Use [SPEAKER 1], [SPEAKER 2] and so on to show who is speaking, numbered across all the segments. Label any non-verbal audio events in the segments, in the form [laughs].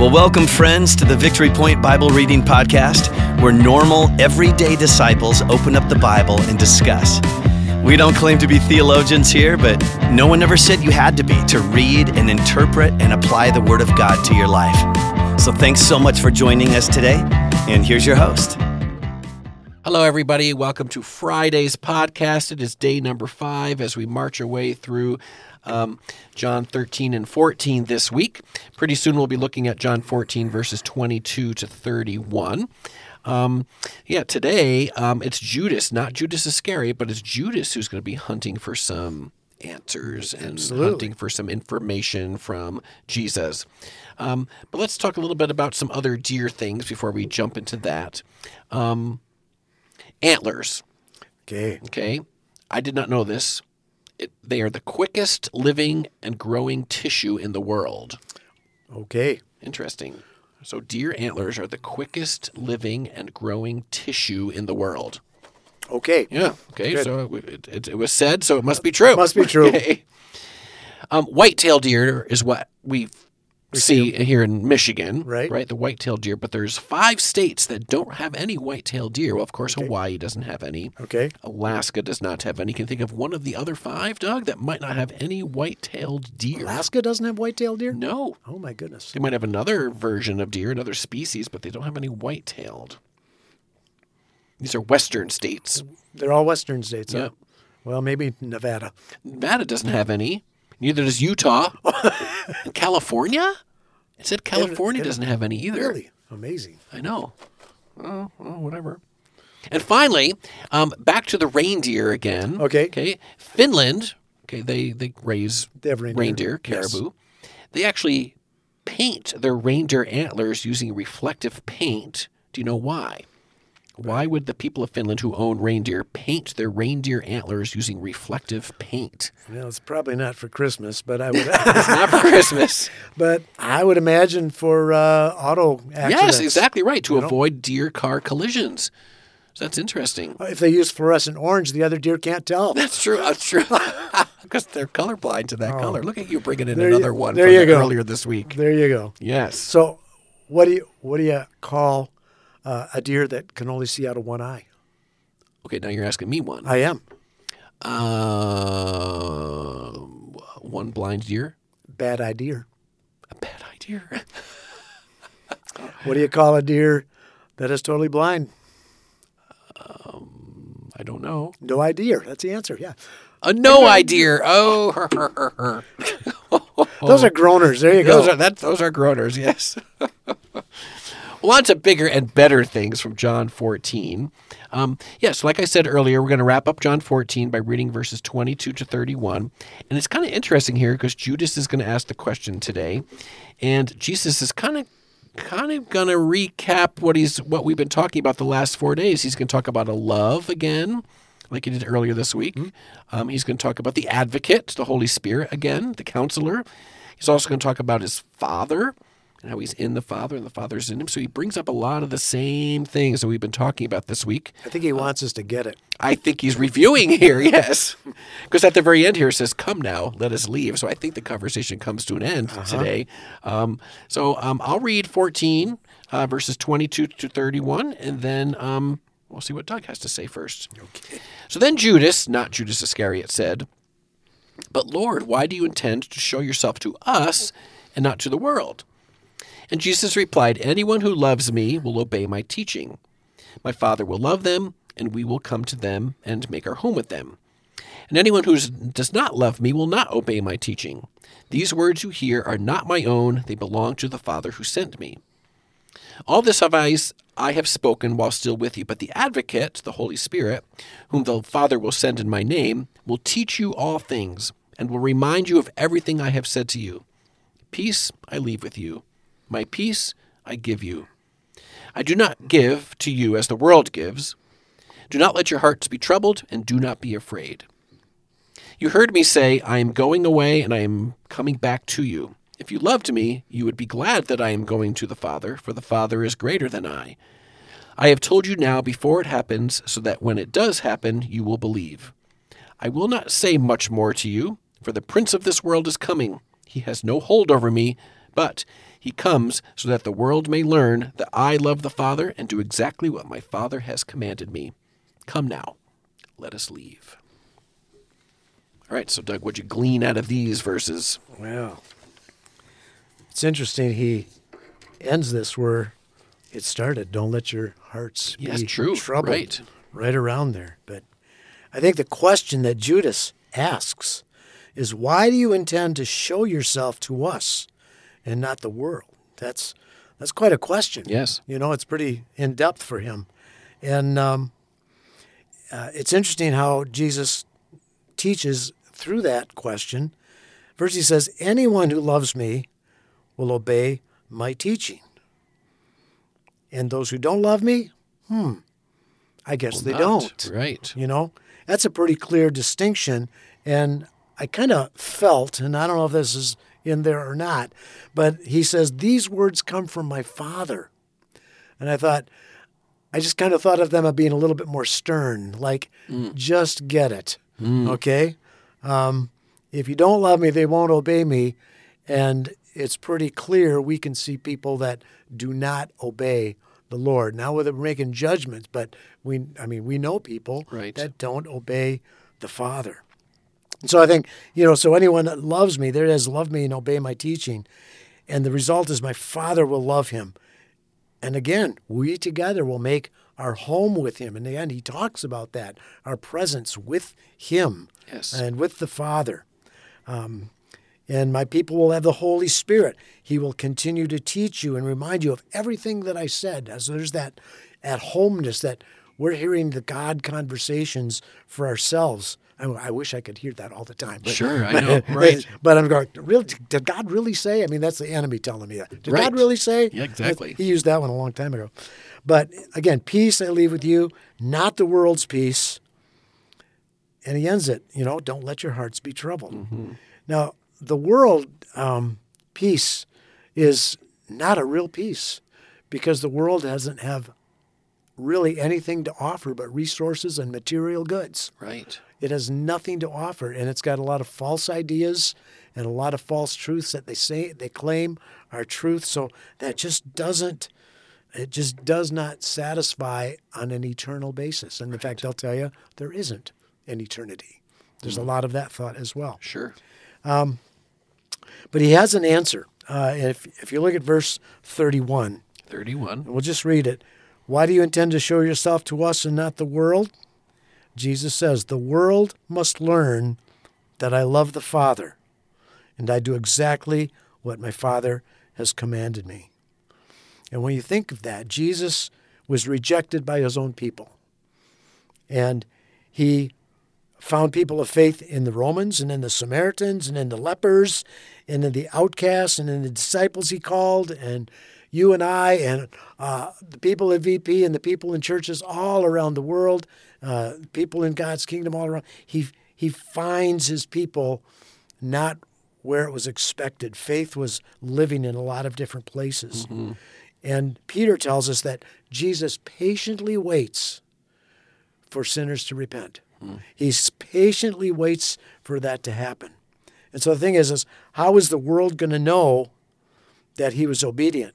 [SPEAKER 1] Well, welcome, friends, to the Victory Point Bible Reading Podcast, where normal, everyday disciples open up the Bible and discuss. We don't claim to be theologians here, but no one ever said you had to be to read and interpret and apply the Word of God to your life. So thanks so much for joining us today, and here's your host.
[SPEAKER 2] Hello, everybody. Welcome to Friday's podcast. It is day number five as we march our way through um, John 13 and 14 this week. Pretty soon we'll be looking at John 14, verses 22 to 31. Um, yeah, today um, it's Judas, not Judas Iscariot, but it's Judas who's going to be hunting for some answers and
[SPEAKER 3] Absolutely.
[SPEAKER 2] hunting for some information from Jesus. Um, but let's talk a little bit about some other deer things before we jump into that. Um, antlers.
[SPEAKER 3] Okay.
[SPEAKER 2] Okay. I did not know this. It, they are the quickest living and growing tissue in the world.
[SPEAKER 3] Okay.
[SPEAKER 2] Interesting. So, deer antlers are the quickest living and growing tissue in the world.
[SPEAKER 3] Okay.
[SPEAKER 2] Yeah. Okay.
[SPEAKER 3] Good.
[SPEAKER 2] So it, it, it was said, so it must be true.
[SPEAKER 3] Must be true. [laughs]
[SPEAKER 2] Okay. Um, white-tailed deer is what we see here in Michigan,
[SPEAKER 3] Right.
[SPEAKER 2] Right, the white-tailed deer. But there's five states that don't have any white-tailed deer. Well, of course, Hawaii doesn't have any.
[SPEAKER 3] Okay.
[SPEAKER 2] Alaska does not have any. Can you think of one of the other five, Doug, that might not have any white-tailed deer?
[SPEAKER 3] Alaska doesn't have white-tailed deer?
[SPEAKER 2] No.
[SPEAKER 3] Oh my goodness.
[SPEAKER 2] They might have another version of deer, another species, but they don't have any white-tailed. These are western states.
[SPEAKER 3] They're all western states. huh?
[SPEAKER 2] Yep.
[SPEAKER 3] Well, maybe Nevada.
[SPEAKER 2] Nevada doesn't have any. Neither does Utah. [laughs] [laughs] California? It said California doesn't have any either.
[SPEAKER 3] Really? Amazing.
[SPEAKER 2] I know. Oh, well, whatever. And finally, um, back to the reindeer again.
[SPEAKER 3] Okay.
[SPEAKER 2] Okay. Finland. Okay. They they raise
[SPEAKER 3] They reindeer. Yes.
[SPEAKER 2] caribou. They actually paint their reindeer antlers using reflective paint. Do you know why? Why would the people of Finland who own reindeer paint their reindeer antlers using reflective paint?
[SPEAKER 3] Well, it's probably not for Christmas, but I [laughs] would.
[SPEAKER 2] It's not for Christmas. [laughs]
[SPEAKER 3] but I would imagine for uh, auto accidents.
[SPEAKER 2] yes, exactly right. To
[SPEAKER 3] You know?
[SPEAKER 2] avoid deer car collisions. So that's interesting.
[SPEAKER 3] If they use fluorescent orange, the other deer can't tell.
[SPEAKER 2] That's true. That's true. [laughs] Because they're colorblind to that color. Look at you bringing in
[SPEAKER 3] Oh. There you-
[SPEAKER 2] another one
[SPEAKER 3] there
[SPEAKER 2] from
[SPEAKER 3] you
[SPEAKER 2] the
[SPEAKER 3] go.
[SPEAKER 2] earlier this week.
[SPEAKER 3] There you go.
[SPEAKER 2] Yes.
[SPEAKER 3] So, what do you what do you call uh, a deer that can only see out of one eye?
[SPEAKER 2] Okay, now you're asking me one.
[SPEAKER 3] I am
[SPEAKER 2] Uh, one blind deer.
[SPEAKER 3] bad idea.
[SPEAKER 2] A bad idea.
[SPEAKER 3] What do you call a deer that is totally blind?
[SPEAKER 2] I don't know.
[SPEAKER 3] No idea. That's the answer. Yeah.
[SPEAKER 2] A no idea. [laughs] Oh, [laughs]
[SPEAKER 3] Those are groaners. There you go.
[SPEAKER 2] those are that. Those are groaners. Yes. [laughs] on to bigger and better things from John 14. Um, yes, like I said earlier, we're going to wrap up John 14 by reading verses 22 to 31. And it's kind of interesting here because Judas is going to ask the question today, and Jesus is kind of kind of going to recap what he's what we've been talking about the last four days. He's going to talk about a love again, like he did earlier this week. Um, he's going to talk about the advocate, the Holy Spirit again, the counselor. He's also going to talk about his father and how he's in the Father and the Father's in him. So he brings up a lot of the same things that we've been talking about this week.
[SPEAKER 3] I think he wants us to get it.
[SPEAKER 2] I think he's reviewing here, [laughs] yes. Because at the very end here it says, Come now, let us leave. So I think the conversation comes to an end today. Um, so um, I'll read 14, uh, verses 22 to 31, and then um, we'll see what Doug has to say first. Okay. So then Judas, not Judas Iscariot, said, But Lord, why do you intend to show yourself to us and not to the world? And Jesus replied, Anyone who loves me will obey my teaching. My Father will love them, and we will come to them and make our home with them. And anyone who does not love me will not obey my teaching. These words you hear are not my own, they belong to the Father who sent me. All this have I, I have spoken while still with you, but the Advocate, the Holy Spirit, whom the Father will send in my name, will teach you all things, and will remind you of everything I have said to you. Peace I leave with you, my peace I give you. I do not give to you as the world gives. Do not let your hearts be troubled, and do not be afraid. You heard me say, I am going away, and I am coming back to you. If you loved me, you would be glad that I am going to the Father, for the Father is greater than I. I have told you now before it happens, so that when it does happen, you will believe. I will not say much more to you, for the prince of this world is coming. He has no hold over me, but He comes so that the world may learn that I love the Father and do exactly what my Father has commanded me. Come now, let us leave. All right, so Doug, what'd you glean out of these verses?
[SPEAKER 3] Well, it's interesting. He ends this where it started. Don't let your hearts
[SPEAKER 2] Yes,
[SPEAKER 3] be
[SPEAKER 2] true,
[SPEAKER 3] troubled.
[SPEAKER 2] right.
[SPEAKER 3] right around there. But I think the question that Judas asks is, "Why do you intend to show yourself to us and not the world?" That's that's quite a question.
[SPEAKER 2] Yes.
[SPEAKER 3] you know, it's pretty in depth for him, and um, uh, it's interesting how Jesus teaches through that question. First, he says, Anyone who loves me will obey my teaching. And those who don't love me, hmm, I guess they
[SPEAKER 2] Not.
[SPEAKER 3] don't.
[SPEAKER 2] Right.
[SPEAKER 3] You know, that's a pretty clear distinction. And I kind of felt, and I don't know if this is in there or not, but he says, These words come from my Father. And I thought, I just kind of thought of them as being a little bit more stern, like, just get it. Okay? Um, if you don't love me, they won't obey me. And it's pretty clear we can see people that do not obey the Lord. Now, whether we're making judgments, but we, I mean, we know people
[SPEAKER 2] Right.
[SPEAKER 3] that don't obey the Father. And so I think, you know, so anyone that loves me, there it is, love me and obey my teaching. And the result is my Father will love him. And again, we together will make our home with him. In the end, he talks about that, our presence with him
[SPEAKER 2] Yes.
[SPEAKER 3] and with the Father. Um, and my people will have the Holy Spirit. He will continue to teach you and remind you of everything that I said. As there's that at homeness that we're hearing the God conversations for ourselves. I, I wish I could hear that all the time. But,
[SPEAKER 2] Sure, I know, [laughs] right.
[SPEAKER 3] But I'm going, really, did God really say? I mean, that's the enemy telling me that. Did
[SPEAKER 2] Right.
[SPEAKER 3] God really say?
[SPEAKER 2] Yeah, exactly.
[SPEAKER 3] He used that one a long time ago. But again, peace I leave with you, not the world's peace. And he ends it, you know, don't let your hearts be troubled.
[SPEAKER 2] Mm-hmm.
[SPEAKER 3] Now, the world um, peace is not a real peace because the world doesn't have really anything to offer but resources and material goods.
[SPEAKER 2] Right.
[SPEAKER 3] It has nothing to offer, and it's got a lot of false ideas and a lot of false truths that they say they claim are truth. So that just doesn't, it just does not satisfy on an eternal basis. And in fact, they'll tell you there isn't an eternity. There's a lot of that thought as well.
[SPEAKER 2] Sure.
[SPEAKER 3] But he has an answer. Uh, if if you look at verse 31,
[SPEAKER 2] 31.
[SPEAKER 3] we'll just read it. Why do you intend to show yourself to us and not the world? Jesus says, The world must learn that I love the Father, and I do exactly what my Father has commanded me. And when you think of that, Jesus was rejected by his own people. And he found people of faith in the Romans and in the Samaritans and in the lepers and in the outcasts and in the disciples he called and you and I and uh, the people at VP and the people in churches all around the world, uh, people in God's kingdom all around. He he finds his people not where it was expected. Faith was living in a lot of different places. And Peter tells us that Jesus patiently waits for sinners to repent. He patiently waits for that to happen. And so the thing is, is how is the world going to know that he was obedient?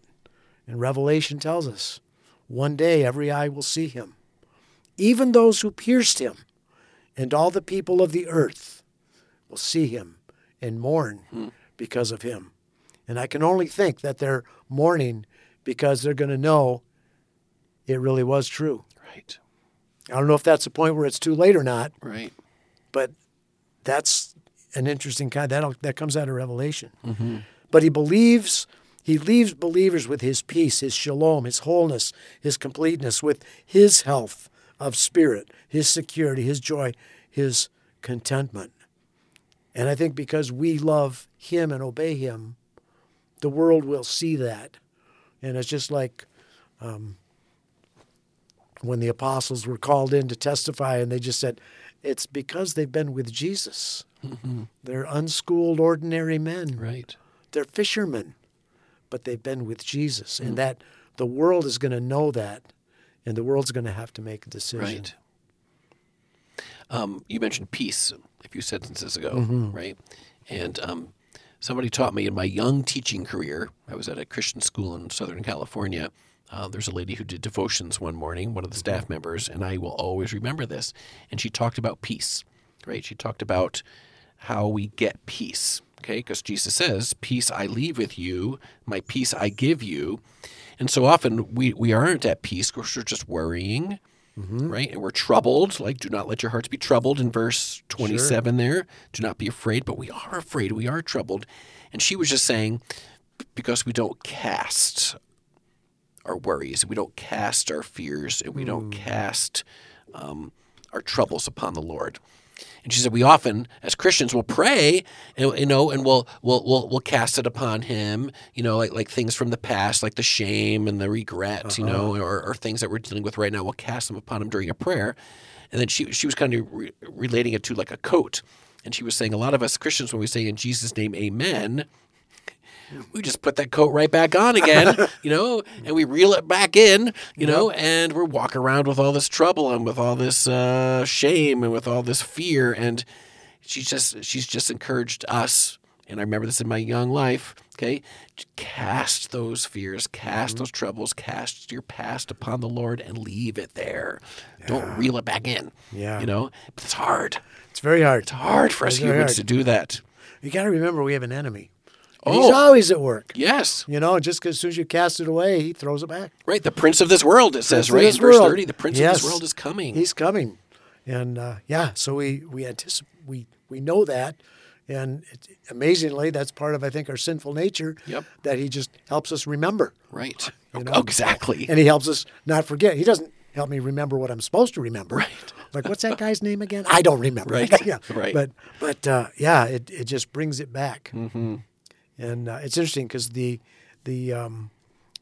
[SPEAKER 3] And Revelation tells us one day every eye will see him, even those who pierced him, and all the people of the earth will see him and mourn hmm. because of him. And I can only think that they're mourning because they're going to know it really was true.
[SPEAKER 2] Right.
[SPEAKER 3] I don't know if that's a point where it's too late or not,
[SPEAKER 2] Right.
[SPEAKER 3] but that's an interesting kind that that comes out of Revelation. Mm-hmm. But he believes he leaves believers with his peace, his shalom, his wholeness, his completeness, with his health of spirit, his security, his joy, his contentment. And I think because we love him and obey him, the world will see that. And it's just like um, when the apostles were called in to testify, and they just said, it's because they've been with Jesus. Mm-hmm. They're unschooled, ordinary men.
[SPEAKER 2] Right.
[SPEAKER 3] They're fishermen, but they've been with Jesus. And that the world is going to know that, and the world's going to have to make a decision.
[SPEAKER 2] Right. Um, you mentioned peace a few sentences ago,
[SPEAKER 3] Mm-hmm.
[SPEAKER 2] right? And um, somebody taught me in my young teaching career. I was at a Christian school in Southern California. Uh, there's a lady who did devotions one morning, one of the staff members, and I will always remember this. And she talked about peace, right? She talked about how we get peace, okay? Because Jesus says, Peace I leave with you, my peace I give you. And so often we, we aren't at peace because we're just worrying, right? And we're troubled. Like, do not let your hearts be troubled in verse 27 there. Do not be afraid, but we are afraid. We are troubled. And she was just saying, because we don't cast our worries, we don't cast our fears, and we don't cast um, our troubles upon the Lord. And she said, we often, as Christians, will pray, and you know, and we'll we'll we'll, we'll cast it upon Him, you know, like like things from the past, like the shame and the regret, you know, uh-huh. or, or things that we're dealing with right now. We'll cast them upon Him during a prayer. And then she she was kind of re- relating it to like a coat, and she was saying a lot of us Christians, when we say in Jesus' name, Amen, we just put that coat right back on again, [laughs] you know, and we reel it back in, you know, and we're walking around with all this trouble and with all this uh, shame and with all this fear. And she's just she's just encouraged us, and I remember this in my young life. Okay, cast those fears, cast those troubles, cast your past upon the Lord, and leave it there. Don't reel it back in.
[SPEAKER 3] Yeah.
[SPEAKER 2] you know, but it's hard.
[SPEAKER 3] It's very hard.
[SPEAKER 2] It's hard for us
[SPEAKER 3] It's very
[SPEAKER 2] humans
[SPEAKER 3] hard.
[SPEAKER 2] to do that.
[SPEAKER 3] You got to remember we have an enemy. And
[SPEAKER 2] Oh.
[SPEAKER 3] He's always at work.
[SPEAKER 2] Yes.
[SPEAKER 3] You know, just as soon as you cast it away, he throws it back.
[SPEAKER 2] Right, the prince of this world, it says, right? In verse
[SPEAKER 3] world.
[SPEAKER 2] 30, the prince of this world is coming.
[SPEAKER 3] He's coming, and uh, yeah, so we we anticipate we we know that, and it, amazingly, that's part of I think our sinful nature.
[SPEAKER 2] Yep.
[SPEAKER 3] That he just helps us remember,
[SPEAKER 2] right.
[SPEAKER 3] You know?
[SPEAKER 2] Oh, exactly.
[SPEAKER 3] and he helps us not forget. He doesn't help me remember what I'm supposed to remember.
[SPEAKER 2] Right.
[SPEAKER 3] Like what's that guy's name again? I don't remember.
[SPEAKER 2] Right. [laughs]
[SPEAKER 3] yeah.
[SPEAKER 2] Right.
[SPEAKER 3] But but uh, yeah, it it just brings it back. Mm-hmm. And uh, it's interesting because the the um,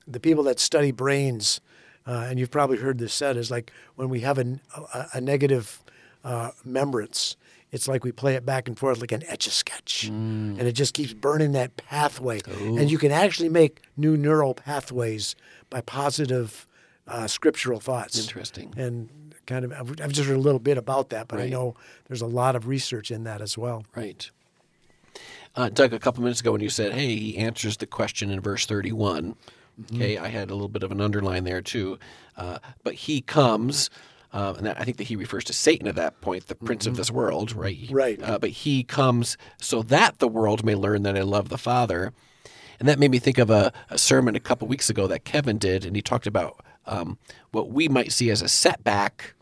[SPEAKER 3] the people that study brains, uh, and you've probably heard this said, is like when we have a, a, a negative uh, remembrance, it's like we play it back and forth like an etch a sketch, and it just keeps burning that pathway. And you can actually make new neural pathways by positive uh, scriptural thoughts.
[SPEAKER 2] Interesting.
[SPEAKER 3] And kind of, I've I've just heard a little bit about that, but I know there's a lot of research in that as well.
[SPEAKER 2] Right. Uh, Doug, a couple minutes ago when you said, hey, he answers the question in verse 31,
[SPEAKER 3] Mm-hmm.
[SPEAKER 2] okay, I had a little bit of an underline there too. Uh, but he comes, uh, and that, I think that he refers to Satan at that point, the prince of this world, right?
[SPEAKER 3] Mm-hmm. Right.
[SPEAKER 2] Uh, but he comes so that the world may learn that I love the Father. And that made me think of a, a sermon a couple weeks ago that Kevin did, and he talked about um, what we might see as a setback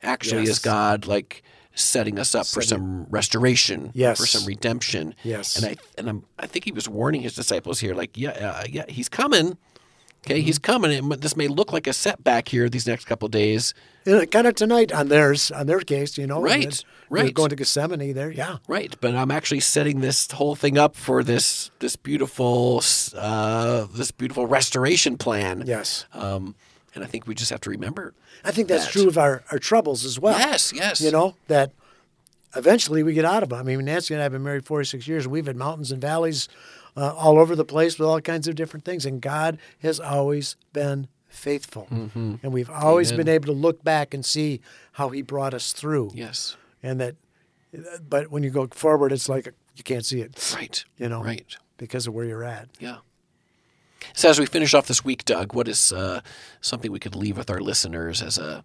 [SPEAKER 2] actually
[SPEAKER 3] Yes.
[SPEAKER 2] is God like setting us up for some restoration,
[SPEAKER 3] Yes.
[SPEAKER 2] for some redemption.
[SPEAKER 3] Yes.
[SPEAKER 2] and I and I'm, I think he was warning his disciples here, like, yeah, uh, yeah, he's coming. Okay,
[SPEAKER 3] Mm-hmm.
[SPEAKER 2] he's coming. And this may look like a setback here these next couple of days,
[SPEAKER 3] And kind of tonight on theirs, on their case, you know.
[SPEAKER 2] Right, right.
[SPEAKER 3] Going to Gethsemane there, yeah.
[SPEAKER 2] right? But I'm actually setting this whole thing up for this this beautiful uh, this beautiful restoration plan.
[SPEAKER 3] Yes.
[SPEAKER 2] Um, and I think we just have to remember.
[SPEAKER 3] I think that's
[SPEAKER 2] that.
[SPEAKER 3] true of our, our troubles as well.
[SPEAKER 2] Yes, yes.
[SPEAKER 3] You know, that eventually we get out of them. I mean, Nancy and I have been married 46 years, and we've had mountains and valleys uh, all over the place with all kinds of different things. And God has always been faithful.
[SPEAKER 2] Mm-hmm.
[SPEAKER 3] And we've always been able to look back and see how He brought us through.
[SPEAKER 2] Yes.
[SPEAKER 3] And that, but when you go forward, it's like you can't see it,
[SPEAKER 2] Right.
[SPEAKER 3] you know,
[SPEAKER 2] Right.
[SPEAKER 3] because of where you're at.
[SPEAKER 2] Yeah. So as we finish off this week, Doug, what is uh, something we could leave with our listeners as a,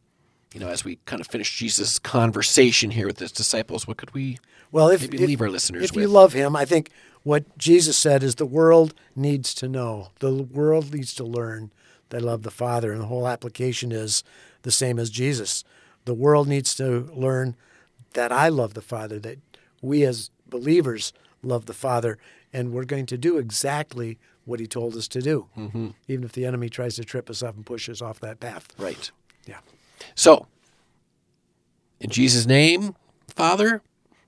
[SPEAKER 2] you know, as we kind of finish Jesus' conversation here with his disciples? What could we
[SPEAKER 3] Well, if,
[SPEAKER 2] maybe
[SPEAKER 3] if-
[SPEAKER 2] leave our listeners
[SPEAKER 3] if
[SPEAKER 2] with?
[SPEAKER 3] you love him, I think what Jesus said is the world needs to know. The world needs to learn they love the Father, and the whole application is the same as Jesus. The world needs to learn that I love the Father, that we as believers love the Father, and we're going to do exactly what He told us to do, mm-hmm. even if the enemy tries to trip us up and push us off that path.
[SPEAKER 2] right.
[SPEAKER 3] Yeah.
[SPEAKER 2] So, in Jesus' name, Father,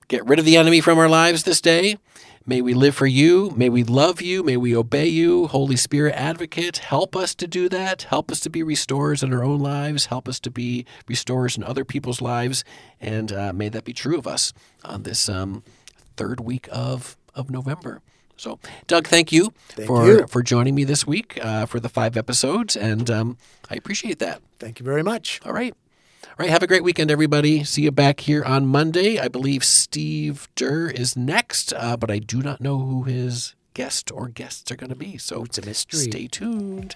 [SPEAKER 2] get rid of the enemy from our lives this day. May we live for you. May we love you. May we obey you. Holy Spirit advocate, help us to do that. Help us to be restorers in our own lives. Help us to be restorers in other people's lives. And uh, may that be true of us on this um, third week of, of November. So, Doug, thank you for
[SPEAKER 3] you.
[SPEAKER 2] for joining me this week uh, for the five episodes, and um, I appreciate that.
[SPEAKER 3] Thank you very much.
[SPEAKER 2] All right. All right, have a great weekend, everybody. See you back here on Monday. I believe Steve Durr is next, uh, but I do not know who his guest or guests are going to be. So
[SPEAKER 3] It's a mystery.
[SPEAKER 2] Stay tuned.